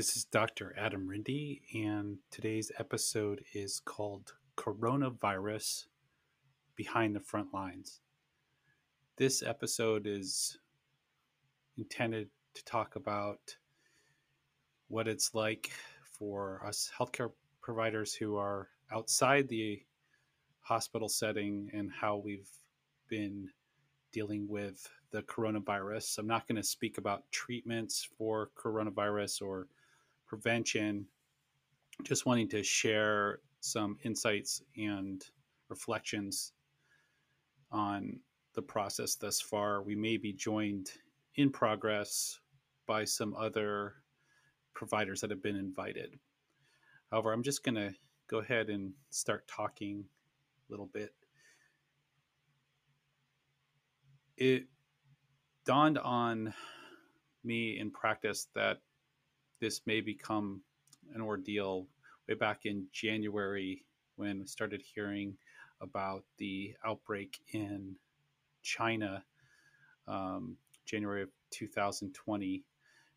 This is Dr. Adam Rinde, and today's episode is called Coronavirus Behind the Front Lines. This episode is intended to talk about what it's like for us healthcare providers who are outside the hospital setting and how we've been dealing with the coronavirus. I'm not going to speak about treatments for coronavirus or prevention, just wanting to share some insights and reflections on the process thus far. We may be joined in progress by some other providers that have been invited. However, I'm just going to go ahead and start talking a little bit. It dawned on me in practice that this may become an ordeal way back in January when we started hearing about the outbreak in China, um, January of 2020.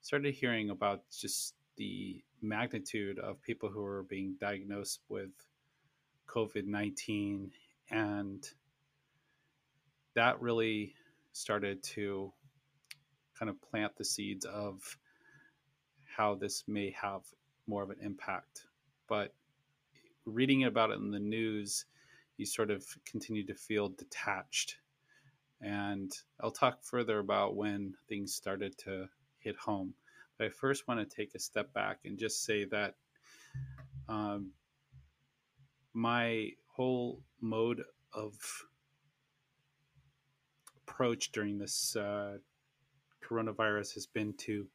Started hearing about just the magnitude of people who are being diagnosed with COVID 19. And that really started to kind of plant the seeds of how this may have more of an impact. But reading about it in the news, you sort of continue to feel detached. And I'll talk further about when things started to hit home. But I first want to take a step back and just say that um, my whole mode of approach during this uh, coronavirus has been to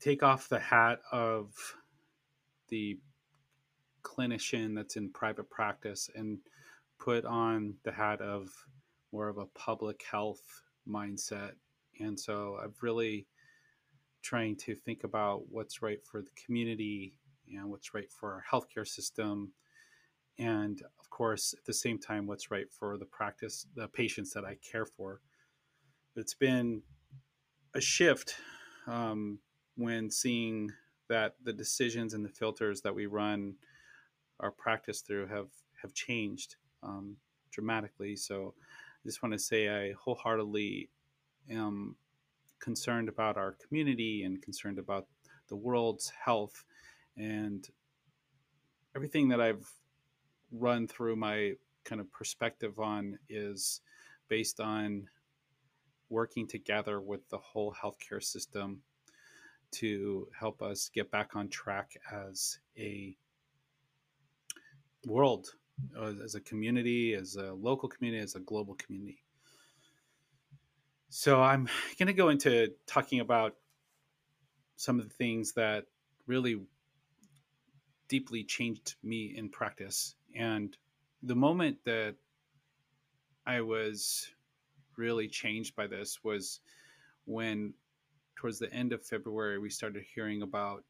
take off the hat of the clinician that's in private practice and put on the hat of more of a public health mindset. And so I've really trying to think about what's right for the community and what's right for our healthcare system. And of course, at the same time, what's right for the practice, the patients that I care for. It's been a shift um, when seeing that the decisions and the filters that we run our practice through have have changed um, dramatically. So I just want to say I wholeheartedly am concerned about our community and concerned about the world's health and everything that I've run through my kind of perspective on is based on working together with the whole healthcare system to help us get back on track as a world, uh, as a community, as a local community, as a global community. So I'm going to go into talking about some of the things that really deeply changed me in practice. And the moment that I was really changed by this was when towards the end of February, we started hearing about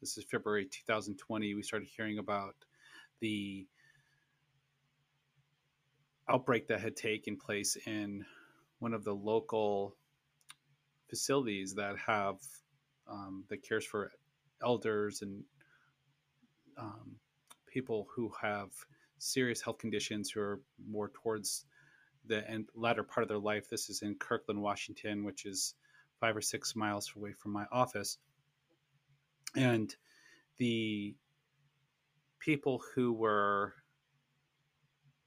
this is February 2020. We started hearing about the outbreak that had taken place in one of the local facilities that have um, that cares for elders and um, people who have serious health conditions who are more towards the end, latter part of their life. This is in Kirkland, Washington, which is five or six miles away from my office. And the people who were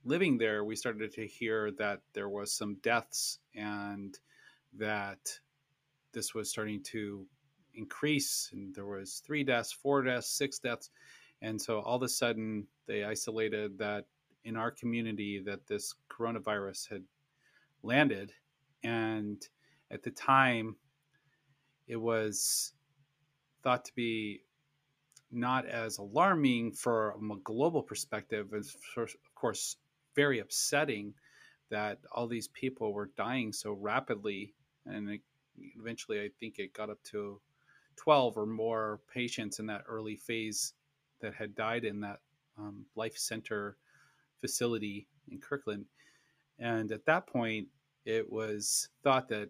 living there, we started to hear that there was some deaths and that this was starting to increase. And there was three deaths four deaths six deaths. And so all of a sudden they isolated that in our community that this coronavirus had landed. And at the time it was thought to be not as alarming from a global perspective as of course very upsetting that all these people were dying so rapidly. And it, eventually i think it got up to 12 or more patients in that early phase that had died in that um, life center facility in kirkland. And at that point it was thought that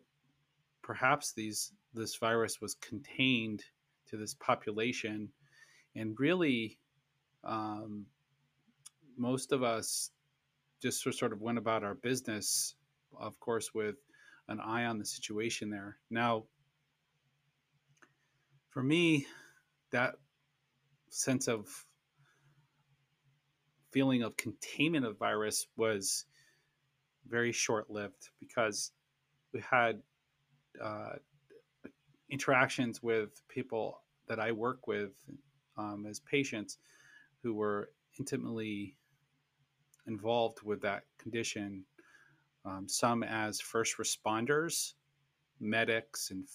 perhaps these this virus was contained to this population, and really, um, most of us just sort of went about our business, of course, with an eye on the situation there. Now, for me, that sense of feeling of containment of virus was very short lived because we had uh, interactions with people that I work with um, as patients who were intimately involved with that condition. Um, some as first responders, medics, and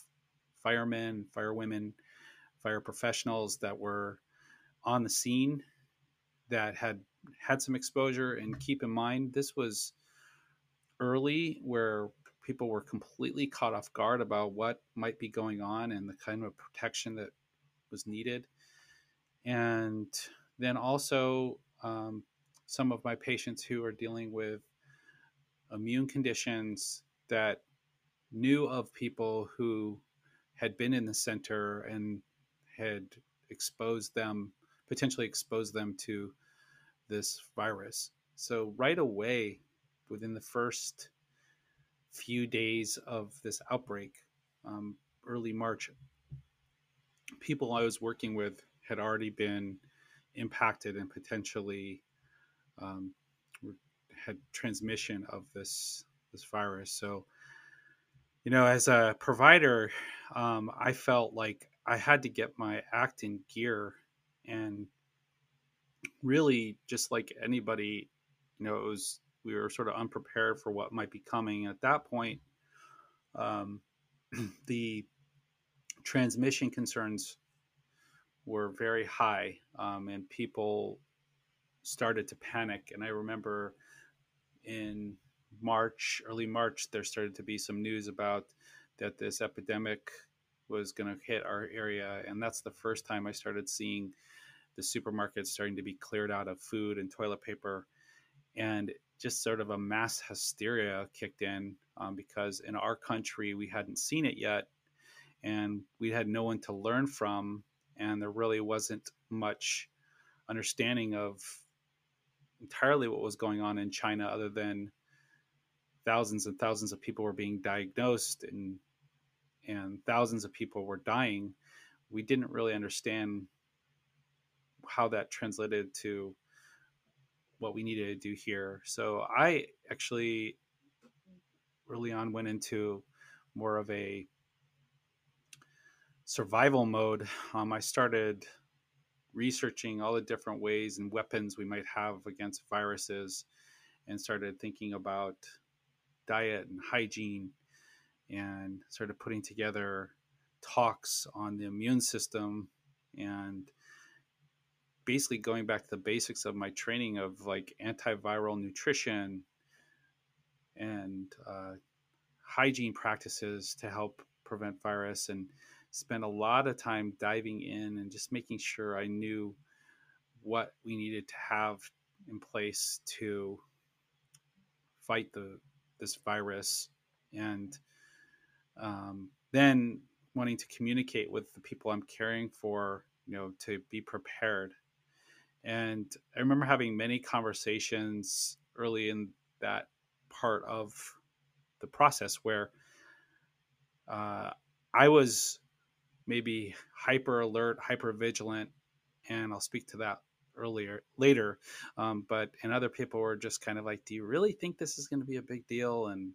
firemen, firewomen, fire professionals that were on the scene that had had some exposure. And keep in mind, this was early where people were completely caught off guard about what might be going on and the kind of protection that was needed. And then also, um, some of my patients who are dealing with immune conditions that knew of people who had been in the center and had exposed them, potentially exposed them to this virus. So, right away, within the first few days of this outbreak, um, early March, people I was working with had already been impacted and potentially um, had transmission of this this virus. So, you know, as a provider, um, I felt like I had to get my act in gear and really just like anybody, you know, it was we were sort of unprepared for what might be coming. At that point, um, the transmission concerns were very high, um, and people started to panic. And I remember in March, early March, there started to be some news about that this epidemic was going to hit our area, and that's the first time I started seeing the supermarkets starting to be cleared out of food and toilet paper, and just sort of a mass hysteria kicked in um, because in our country we hadn't seen it yet, and we had no one to learn from, and there really wasn't much understanding of entirely what was going on in China, other than thousands and thousands of people were being diagnosed and and thousands of people were dying. We didn't really understand how that translated to what we needed to do here. So I actually early on went into more of a survival mode. Um, I started researching all the different ways and weapons we might have against viruses and started thinking about diet and hygiene and started putting together talks on the immune system and basically going back to the basics of my training of like antiviral nutrition and uh, hygiene practices to help prevent virus and spent a lot of time diving in and just making sure I knew what we needed to have in place to fight the this virus and um, then wanting to communicate with the people I'm caring for, you know, to be prepared. And I remember having many conversations early in that part of the process where uh, I was maybe hyper alert, hyper vigilant, and I'll speak to that earlier later. Um, but and other people were just kind of like, "Do you really think this is going to be a big deal?" And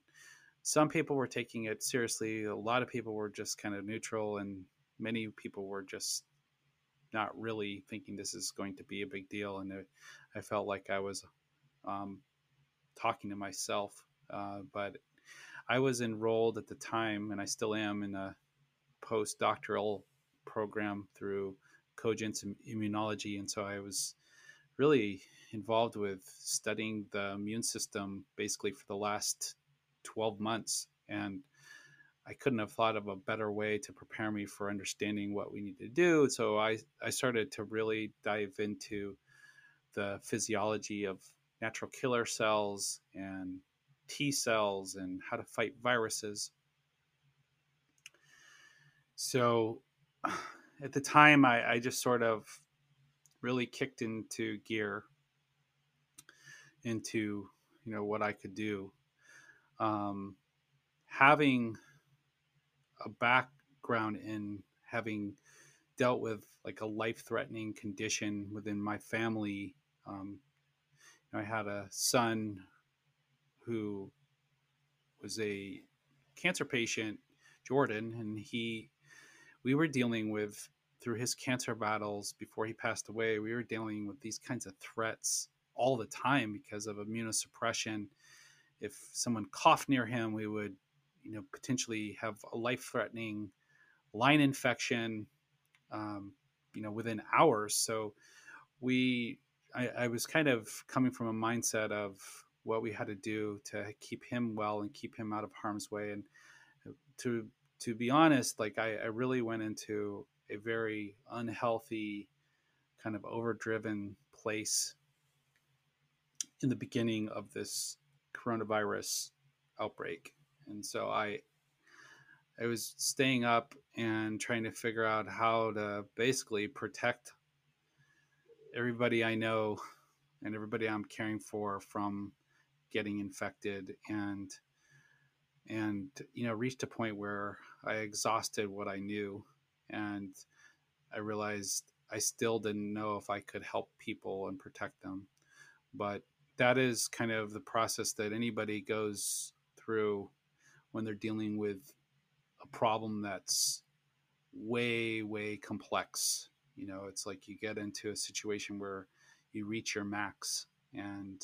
some people were taking it seriously. A lot of people were just kind of neutral, and many people were just not really thinking this is going to be a big deal. And it, I felt like I was um, talking to myself. Uh, but I was enrolled at the time, and I still am, in a postdoctoral program through Cogence Immunology. And so I was really involved with studying the immune system basically for the last 12 months. And I couldn't have thought of a better way to prepare me for understanding what we need to do. So I, I started to really dive into the physiology of natural killer cells and T cells and how to fight viruses. So at the time, I, I just sort of really kicked into gear into you know what I could do. Um, having a background in having dealt with like a life-threatening condition within my family. Um, I had a son who was a cancer patient, Jordan, and he we were dealing with through his cancer battles before he passed away. We were dealing with these kinds of threats all the time because of immunosuppression. If someone coughed near him, we would, you know, potentially have a life-threatening line infection, um, you know, within hours. So we, I, I was kind of coming from a mindset of what we had to do to keep him well and keep him out of harm's way. And to to be honest, like I, I really went into a very unhealthy, kind of overdriven place in the beginning of this coronavirus outbreak. And so I I was staying up and trying to figure out how to basically protect everybody I know and everybody I'm caring for from getting infected and and you know reached a point where I exhausted what I knew and I realized I still didn't know if I could help people and protect them. But that is kind of the process that anybody goes through when they're dealing with a problem that's way way complex. You know it's like you get into a situation where you reach your max and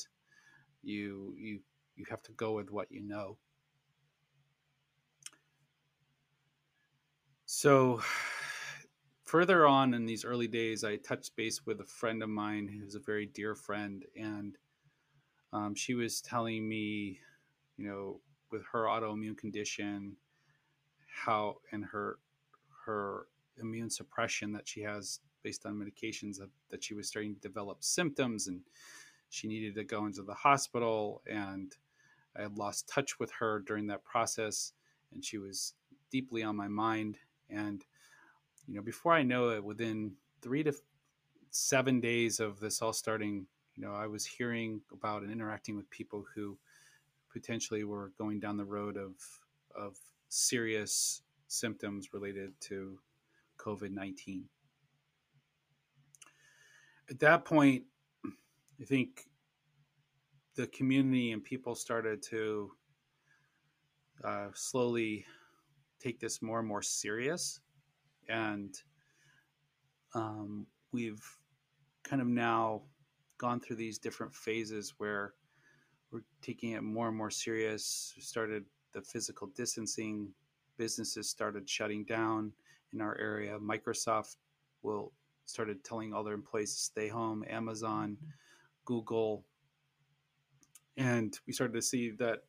you you you have to go with what you know. So further on in these early days i touched base with a friend of mine who's a very dear friend and um, she was telling me, you know, with her autoimmune condition, how and her her immune suppression that she has based on medications that, that she was starting to develop symptoms and she needed to go into the hospital and I had lost touch with her during that process and she was deeply on my mind. And you know before I know it within 3 to 7 days of this all starting you know, I was hearing about and interacting with people who potentially were going down the road of of serious symptoms related to COVID nineteen. At that point, I think the community and people started to uh, slowly take this more and more serious, and um, we've kind of now gone through these different phases where we're taking it more and more serious. We started the physical distancing. Businesses started shutting down in our area. Microsoft will started telling all their employees to stay home. Amazon, mm-hmm. Google, and we started to see that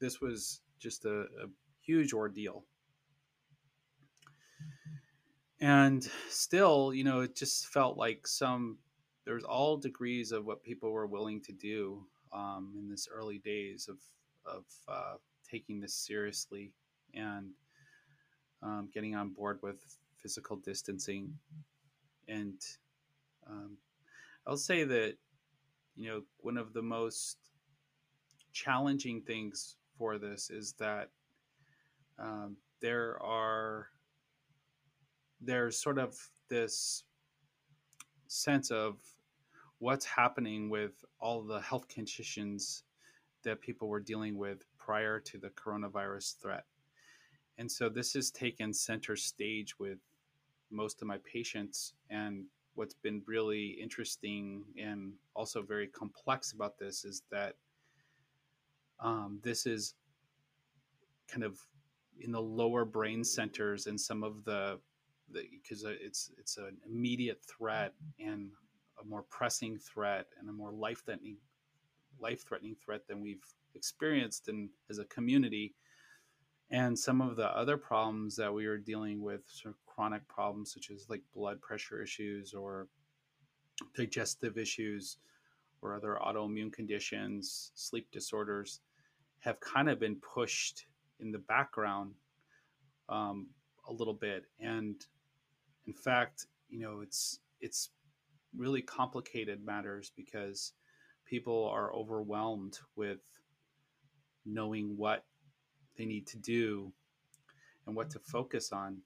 this was just a, a huge ordeal. And still, you know, it just felt like some there's all degrees of what people were willing to do um, in this early days of of uh, taking this seriously and um, getting on board with physical distancing. And um, I'll say that you know one of the most challenging things for this is that um, there are there's sort of this sense of what's happening with all the health conditions that people were dealing with prior to the coronavirus threat. And so this has taken center stage with most of my patients. And what's been really interesting and also very complex about this is that um, this is kind of in the lower brain centers and some of the because it's it's an immediate threat and a more pressing threat and a more life threatening life threatening threat than we've experienced in as a community. And some of the other problems that we are dealing with sort of chronic problems such as like blood pressure issues or digestive issues or other autoimmune conditions sleep disorders have kind of been pushed in the background um, a little bit. And in fact, you know, it's it's really complicated matters because people are overwhelmed with knowing what they need to do and what to focus on.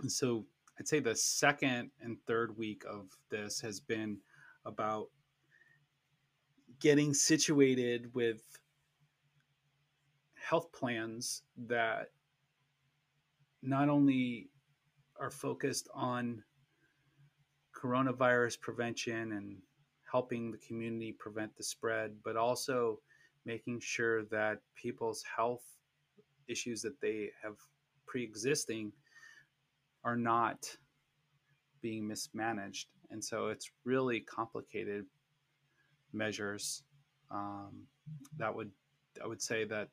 And so I'd say the second and third week of this has been about getting situated with health plans that not only are focused on coronavirus prevention and helping the community prevent the spread, but also making sure that people's health issues that they have pre-existing are not being mismanaged. And so it's really complicated measures. Um, that would i would say that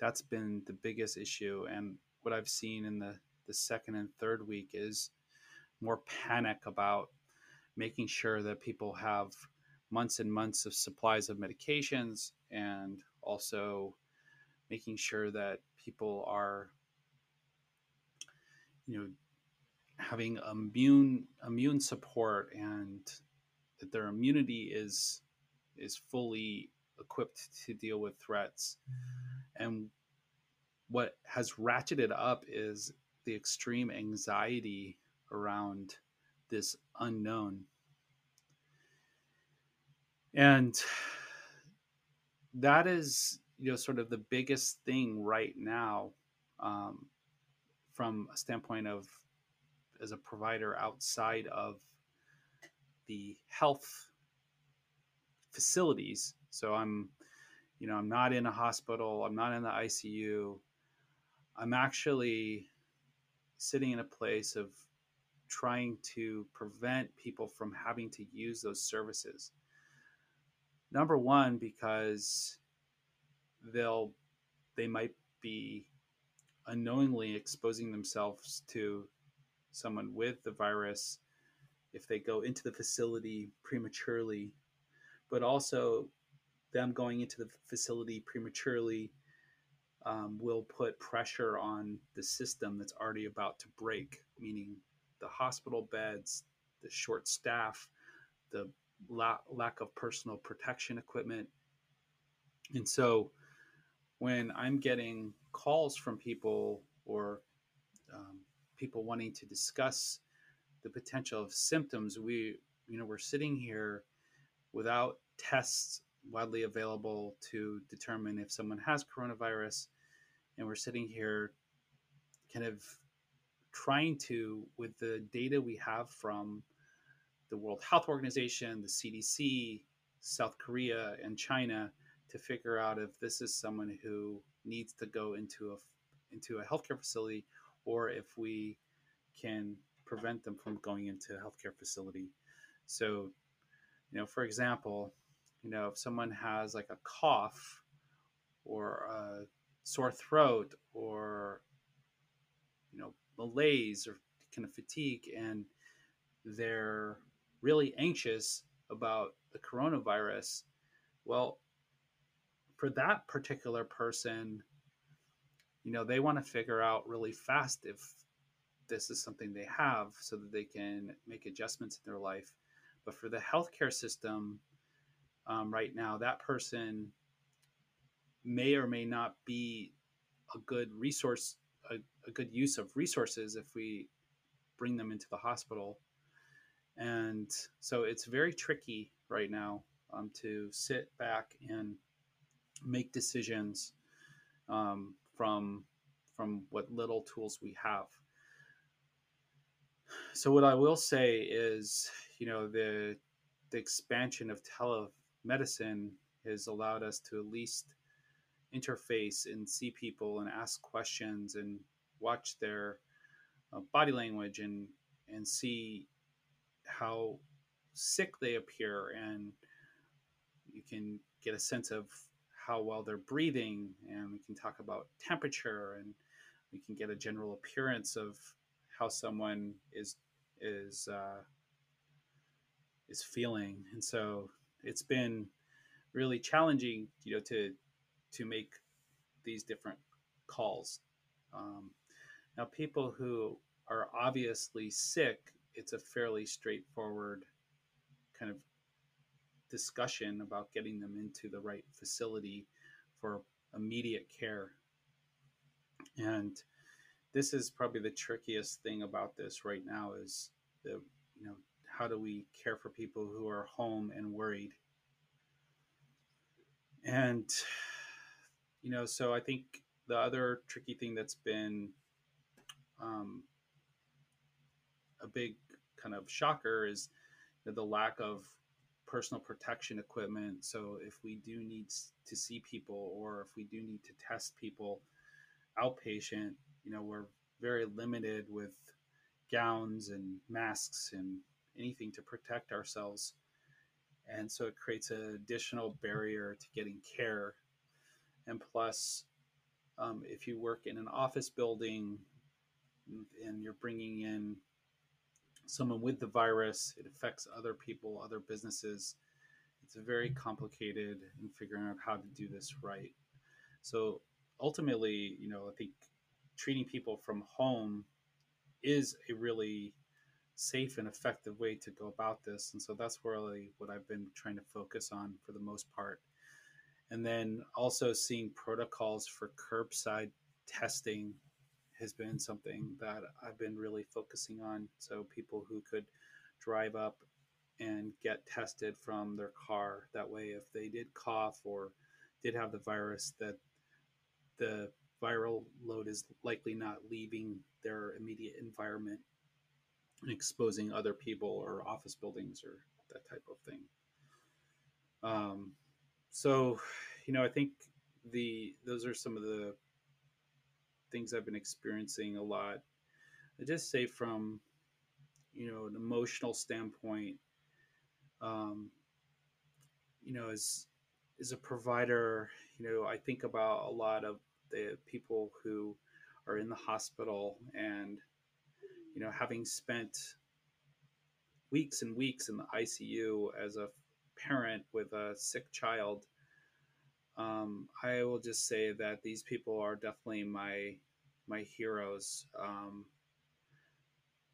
that's been the biggest issue. And what i've seen in the the second and third week is more panic about making sure that people have months and months of supplies of medications and also making sure that people are you know having immune immune support and that their immunity is is fully equipped to deal with threats. And what has ratcheted up is the extreme anxiety around this unknown. And that is you know sort of the biggest thing right now um, from a standpoint of as a provider outside of the health facilities. So i'm you know i'm not in a hospital i'm not in the icu i'm actually sitting in a place of trying to prevent people from having to use those services. Number one, because they'll they might be unknowingly exposing themselves to someone with the virus if they go into the facility prematurely, but also them going into the facility prematurely um, will put pressure on the system that's already about to break, meaning the hospital beds, the short staff, the la- lack of personal protection equipment. And so when I'm getting calls from people or um, people wanting to discuss the potential of symptoms, we, you know, we're sitting here without tests widely available to determine if someone has coronavirus. And we're sitting here kind of trying to, with the data we have from the World Health Organization, the CDC, South Korea, and China to figure out if this is someone who needs to go into a into a healthcare facility or if we can prevent them from going into a healthcare facility. So, you know, for example, you know, if someone has like a cough or a sore throat or you know, malaise or kind of fatigue and they're really anxious about the coronavirus. Well, for that particular person, you know, they want to figure out really fast if this is something they have so that they can make adjustments in their life. But for the healthcare system um, right now, that person may or may not be a good resource, a, a good use of resources if we bring them into the hospital and so it's very tricky right now um, to sit back and make decisions um, from from what little tools we have. So what I will say is, you know, the the expansion of telemedicine has allowed us to at least interface and see people and ask questions and watch their uh, body language and and see how sick they appear. And you can get a sense of how well they're breathing and we can talk about temperature and we can get a general appearance of how someone is is uh, is feeling. And so it's been really challenging you know to to make these different calls um, now people who are obviously sick, it's a fairly straightforward kind of discussion about getting them into the right facility for immediate care. And this is probably the trickiest thing about this right now is the you know how do we care for people who are home and worried and you know so i think the other tricky thing that's been um, a big kind of shocker is the lack of personal protection equipment. So if we do need to see people or if we do need to test people outpatient, you know, we're very limited with gowns and masks and anything to protect ourselves. And so it creates an additional barrier to getting care. And plus, um, if you work in an office building and you're bringing in someone with the virus, it affects other people, other businesses. It's very complicated in figuring out how to do this right. So ultimately, you know, I think treating people from home is a really safe and effective way to go about this. And so that's really what I've been trying to focus on for the most part. And then also seeing protocols for curbside testing has been something that I've been really focusing on. So people who could drive up and get tested from their car. That way, if they did cough or did have the virus, that the viral load is likely not leaving their immediate environment and exposing other people or office buildings or that type of thing. Um, so, you know, I think the those are some of the things I've been experiencing a lot. I just say from you know an emotional standpoint, um, you know, as as a provider, you know, I think about a lot of the people who are in the hospital and you know having spent weeks and weeks in the ICU as a parent with a sick child um, I will just say that these people are definitely my my heroes. Um,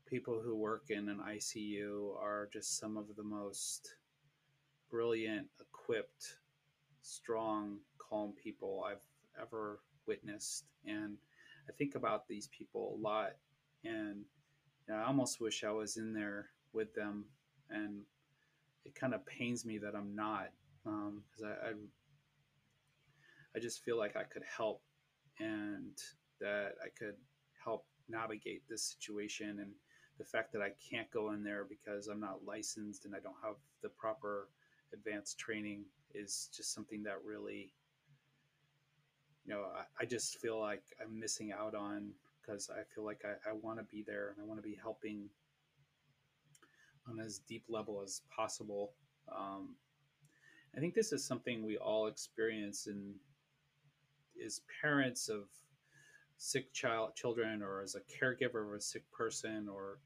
people who work in an ICU are just some of the most brilliant, equipped, strong, calm people I've ever witnessed. And I think about these people a lot, and you know, I almost wish I was in there with them. And it kind of pains me that I'm not, because um, I, I I just feel like I could help and that I could help navigate this situation. And the fact that I can't go in there because I'm not licensed and I don't have the proper advanced training is just something that really, you know, I, I just feel like I'm missing out on because I feel like I, I want to be there and I want to be helping on as deep level as possible. Um, I think this is something we all experience in as parents of sick child children or as a caregiver of a sick person or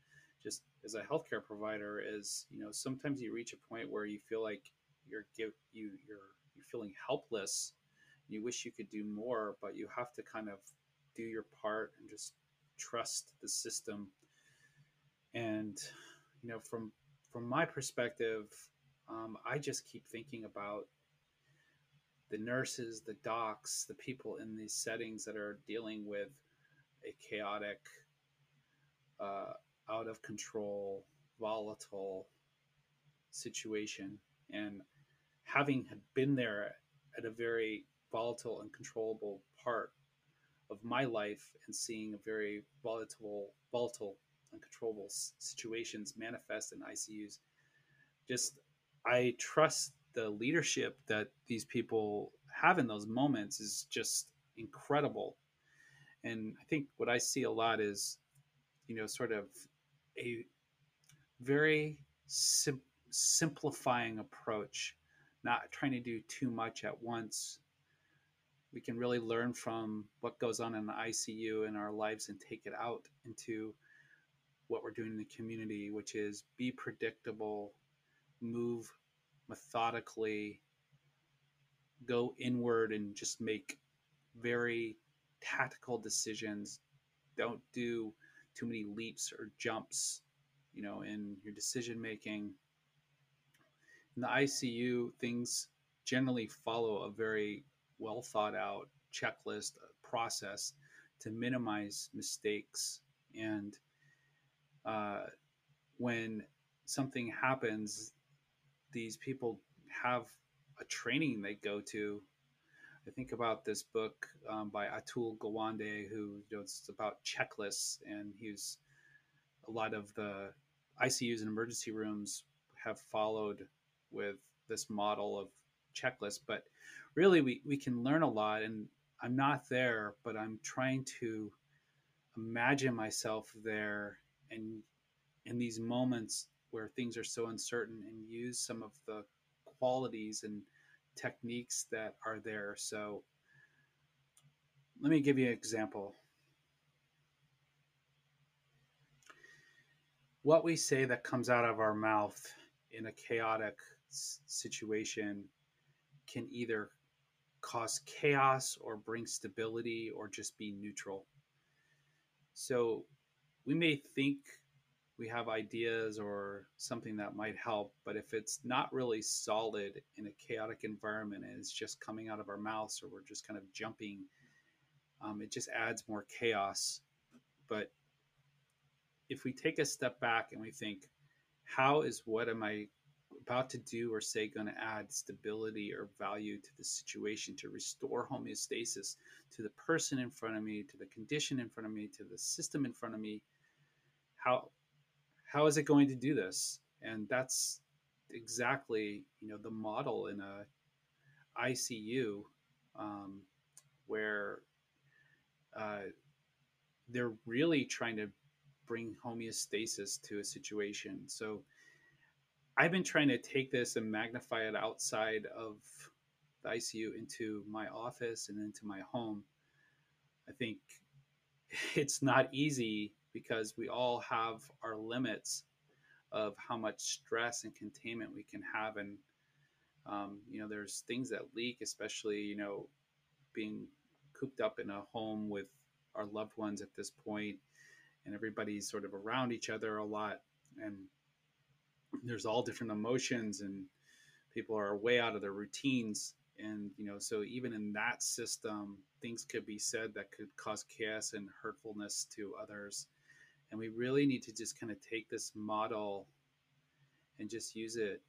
just as a healthcare provider is you know sometimes you reach a point where you feel like you're give you you're you're feeling helpless you wish you could do more but you have to kind of do your part and just trust the system. And you know from from my perspective um, i just keep thinking about the nurses, the docs, the people in these settings that are dealing with a chaotic, uh, out of control, volatile situation. And having been there at a very volatile and controllable part of my life and seeing a very volatile, volatile, uncontrollable situations manifest in ICUs, just I trust the leadership that these people have in those moments is just incredible. And I think what I see a lot is, you know, sort of a very sim- simplifying approach, not trying to do too much at once. We can really learn from what goes on in the ICU in our lives and take it out into what we're doing in the community, which is be predictable, move methodically go inward and just make very tactical decisions. Don't do too many leaps or jumps, you know, in your decision making. In the ICU, things generally follow a very well thought out checklist process to minimize mistakes. And uh, when something happens, these people have a training they go to. I think about this book um, by Atul Gawande, who you know, it's about checklists, and he's a lot of the ICUs and emergency rooms have followed with this model of checklist. But really, we, we can learn a lot, and I'm not there, but I'm trying to imagine myself there and in these moments where things are so uncertain and use some of the qualities and techniques that are there. So let me give you an example. What we say that comes out of our mouth in a chaotic situation can either cause chaos or bring stability or just be neutral. So we may think we have ideas or something that might help, but if it's not really solid in a chaotic environment and it's just coming out of our mouths or we're just kind of jumping, um, it just adds more chaos. But if we take a step back and we think, how is what am I about to do or say going to add stability or value to the situation to restore homeostasis to the person in front of me to the condition in front of me to the system in front of me how how is it going to do this and that's exactly you know the model in a icu um, where uh, they're really trying to bring homeostasis to a situation so I've been trying to take this and magnify it outside of the ICU into my office and into my home. I think it's not easy because we all have our limits of how much stress and containment we can have. And, um, you know, there's things that leak, especially, you know, being cooped up in a home with our loved ones at this point, and everybody's sort of around each other a lot. And there's all different emotions and people are way out of their routines and you know so even in that system things could be said that could cause chaos and hurtfulness to others and we really need to just kind of take this model and just use it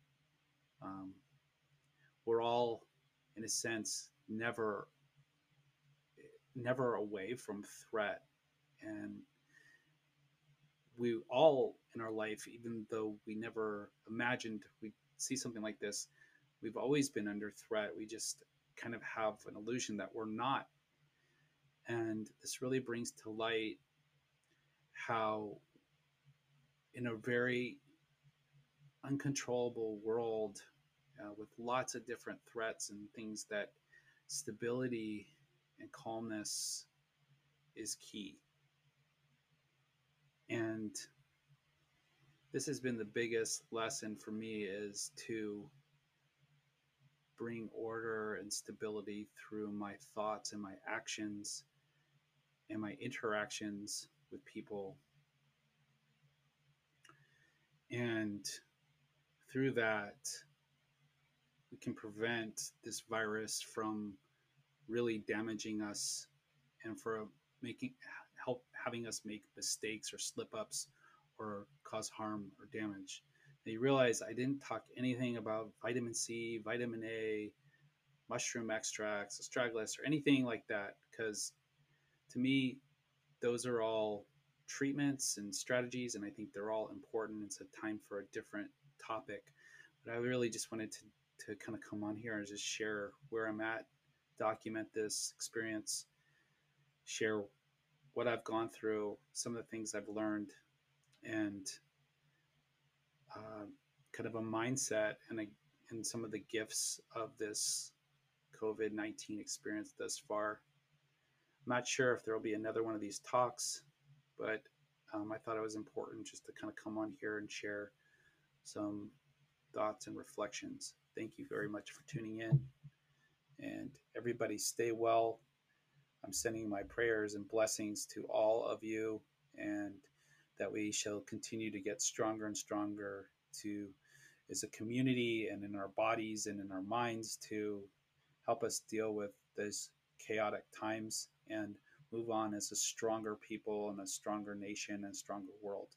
um, we're all in a sense never never away from threat and we all in our life, even though we never imagined we'd see something like this, we've always been under threat. We just kind of have an illusion that we're not. And this really brings to light how, in a very uncontrollable world uh, with lots of different threats and things, that stability and calmness is key. And this has been the biggest lesson for me is to bring order and stability through my thoughts and my actions and my interactions with people. And through that, we can prevent this virus from really damaging us and for making help having us make mistakes or slip ups or cause harm or damage. Now you realize I didn't talk anything about vitamin C, vitamin A, mushroom extracts, astragalus, or anything like that, because to me, those are all treatments and strategies, and I think they're all important. It's a time for a different topic. But I really just wanted to, to kind of come on here and just share where I'm at, document this experience, share what I've gone through, some of the things I've learned, and uh, kind of a mindset and a, and some of the gifts of this COVID nineteen experience thus far. I'm not sure if there will be another one of these talks, but um, I thought it was important just to kind of come on here and share some thoughts and reflections. Thank you very much for tuning in, and everybody stay well I'm sending my prayers and blessings to all of you. And that we shall continue to get stronger and stronger to as a community and in our bodies and in our minds to help us deal with these chaotic times and move on as a stronger people and a stronger nation and stronger world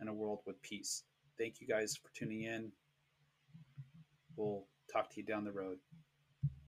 and a world with peace. Thank you guys for tuning in. We'll talk to you down the road.